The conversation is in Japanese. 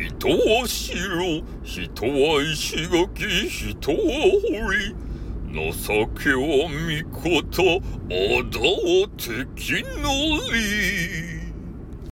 人は城、人は石垣、人は堀。情けは味方、あだは敵のり。